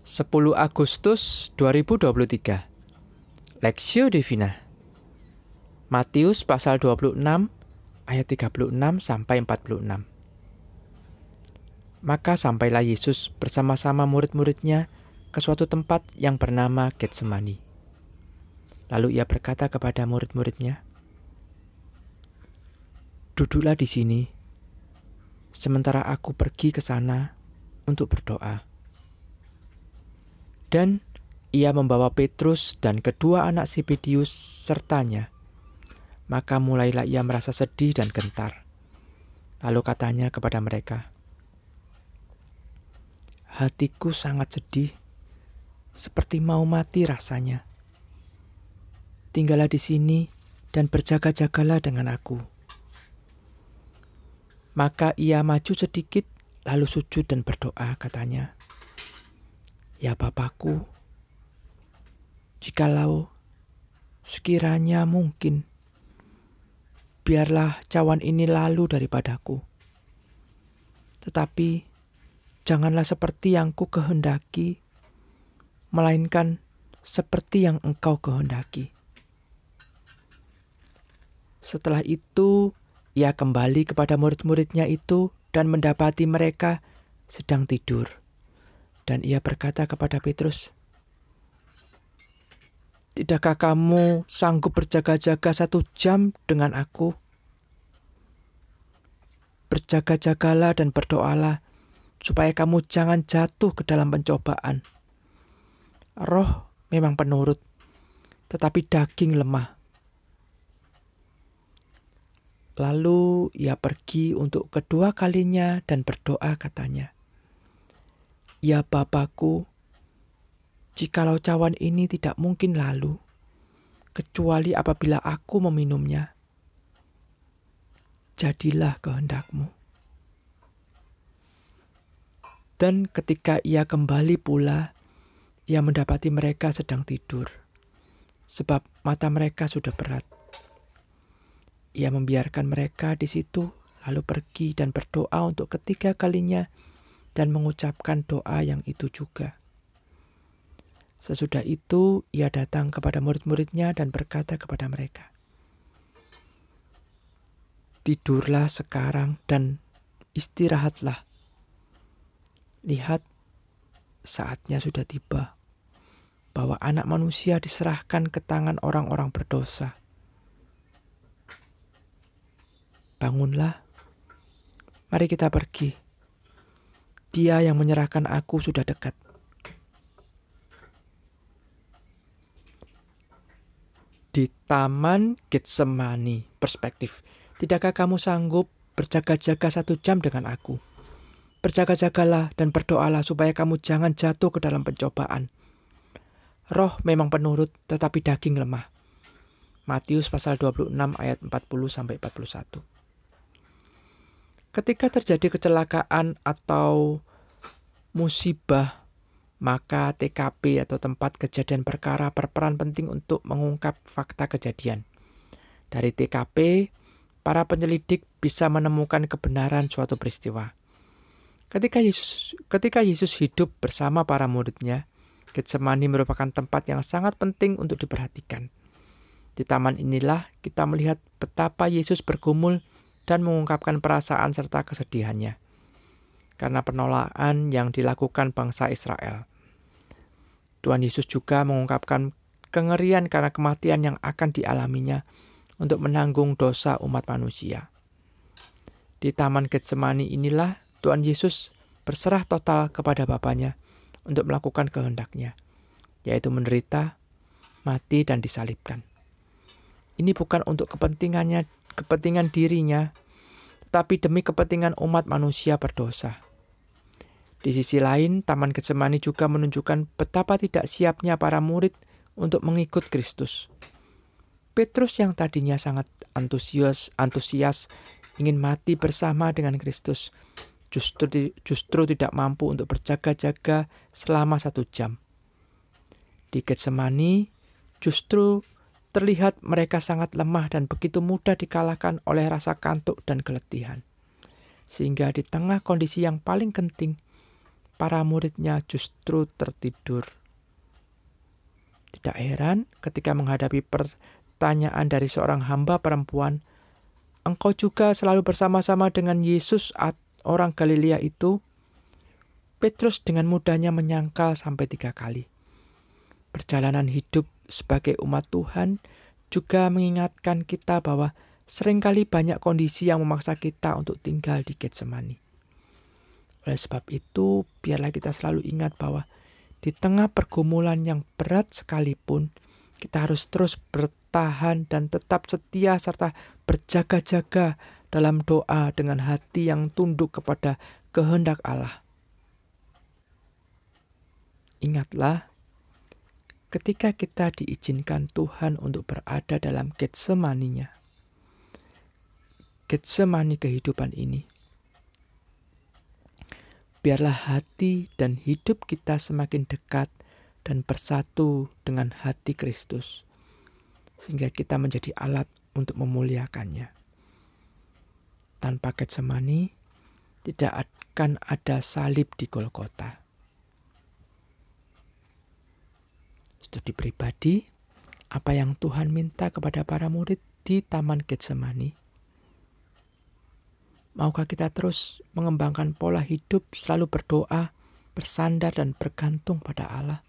10 Agustus 2023 Lexio Divina Matius pasal 26 ayat 36 sampai 46 Maka sampailah Yesus bersama-sama murid-muridnya ke suatu tempat yang bernama Getsemani. Lalu ia berkata kepada murid-muridnya, Duduklah di sini, sementara aku pergi ke sana untuk berdoa. Dan ia membawa Petrus dan kedua anak Sibidius sertanya. Maka mulailah ia merasa sedih dan gentar. Lalu katanya kepada mereka, Hatiku sangat sedih, seperti mau mati rasanya. Tinggallah di sini dan berjaga-jagalah dengan aku. Maka ia maju sedikit, lalu sujud dan berdoa, katanya, Ya Bapakku, jikalau sekiranya mungkin, biarlah cawan ini lalu daripadaku. Tetapi janganlah seperti yang ku kehendaki, melainkan seperti yang engkau kehendaki. Setelah itu, ia kembali kepada murid-muridnya itu dan mendapati mereka sedang tidur. Dan ia berkata kepada Petrus, Tidakkah kamu sanggup berjaga-jaga satu jam dengan aku? Berjaga-jagalah dan berdoalah, supaya kamu jangan jatuh ke dalam pencobaan. Roh memang penurut, tetapi daging lemah. Lalu ia pergi untuk kedua kalinya dan berdoa katanya, Ya Bapakku, jikalau cawan ini tidak mungkin lalu, kecuali apabila aku meminumnya, jadilah kehendakmu. Dan ketika ia kembali pula, ia mendapati mereka sedang tidur, sebab mata mereka sudah berat. Ia membiarkan mereka di situ, lalu pergi dan berdoa untuk ketiga kalinya dan mengucapkan doa yang itu juga. Sesudah itu, ia datang kepada murid-muridnya dan berkata kepada mereka, "Tidurlah sekarang dan istirahatlah. Lihat, saatnya sudah tiba bahwa Anak Manusia diserahkan ke tangan orang-orang berdosa. Bangunlah, mari kita pergi." Dia yang menyerahkan aku sudah dekat. Di Taman Getsemani, perspektif. Tidakkah kamu sanggup berjaga-jaga satu jam dengan aku? Berjaga-jagalah dan berdoalah supaya kamu jangan jatuh ke dalam pencobaan. Roh memang penurut, tetapi daging lemah. Matius pasal 26 ayat 40 sampai 41. Ketika terjadi kecelakaan atau musibah, maka TKP atau tempat kejadian perkara berperan penting untuk mengungkap fakta kejadian. Dari TKP, para penyelidik bisa menemukan kebenaran suatu peristiwa. Ketika Yesus, ketika Yesus hidup bersama para muridnya, Getsemani merupakan tempat yang sangat penting untuk diperhatikan. Di taman inilah kita melihat betapa Yesus bergumul dan mengungkapkan perasaan serta kesedihannya karena penolakan yang dilakukan bangsa Israel. Tuhan Yesus juga mengungkapkan kengerian karena kematian yang akan dialaminya untuk menanggung dosa umat manusia. Di Taman Getsemani inilah Tuhan Yesus berserah total kepada Bapaknya untuk melakukan kehendaknya, yaitu menderita, mati, dan disalibkan. Ini bukan untuk kepentingannya, kepentingan dirinya, tetapi demi kepentingan umat manusia berdosa. Di sisi lain, Taman Getsemani juga menunjukkan betapa tidak siapnya para murid untuk mengikut Kristus. Petrus yang tadinya sangat antusias, antusias ingin mati bersama dengan Kristus, justru justru tidak mampu untuk berjaga-jaga selama satu jam. Di Getsemani, justru Terlihat mereka sangat lemah dan begitu mudah dikalahkan oleh rasa kantuk dan keletihan. Sehingga di tengah kondisi yang paling genting, para muridnya justru tertidur. Tidak heran ketika menghadapi pertanyaan dari seorang hamba perempuan, engkau juga selalu bersama-sama dengan Yesus orang Galilea itu? Petrus dengan mudahnya menyangkal sampai tiga kali. Perjalanan hidup sebagai umat Tuhan juga mengingatkan kita bahwa sering kali banyak kondisi yang memaksa kita untuk tinggal di Getsemani. Oleh sebab itu, biarlah kita selalu ingat bahwa di tengah pergumulan yang berat sekalipun, kita harus terus bertahan dan tetap setia serta berjaga-jaga dalam doa dengan hati yang tunduk kepada kehendak Allah. Ingatlah, ketika kita diizinkan Tuhan untuk berada dalam Getsemaninya, Getsemani kehidupan ini, biarlah hati dan hidup kita semakin dekat dan bersatu dengan hati Kristus, sehingga kita menjadi alat untuk memuliakannya. Tanpa Getsemani, tidak akan ada salib di Golgota. Studi pribadi, apa yang Tuhan minta kepada para murid di Taman Getsemani Maukah kita terus mengembangkan pola hidup selalu berdoa, bersandar dan bergantung pada Allah?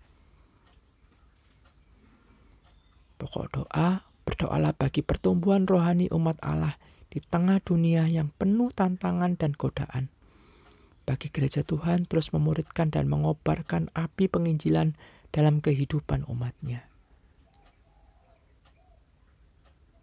Pokok doa, berdoalah bagi pertumbuhan rohani umat Allah di tengah dunia yang penuh tantangan dan godaan. Bagi gereja Tuhan terus memuridkan dan mengobarkan api penginjilan dalam kehidupan umatnya.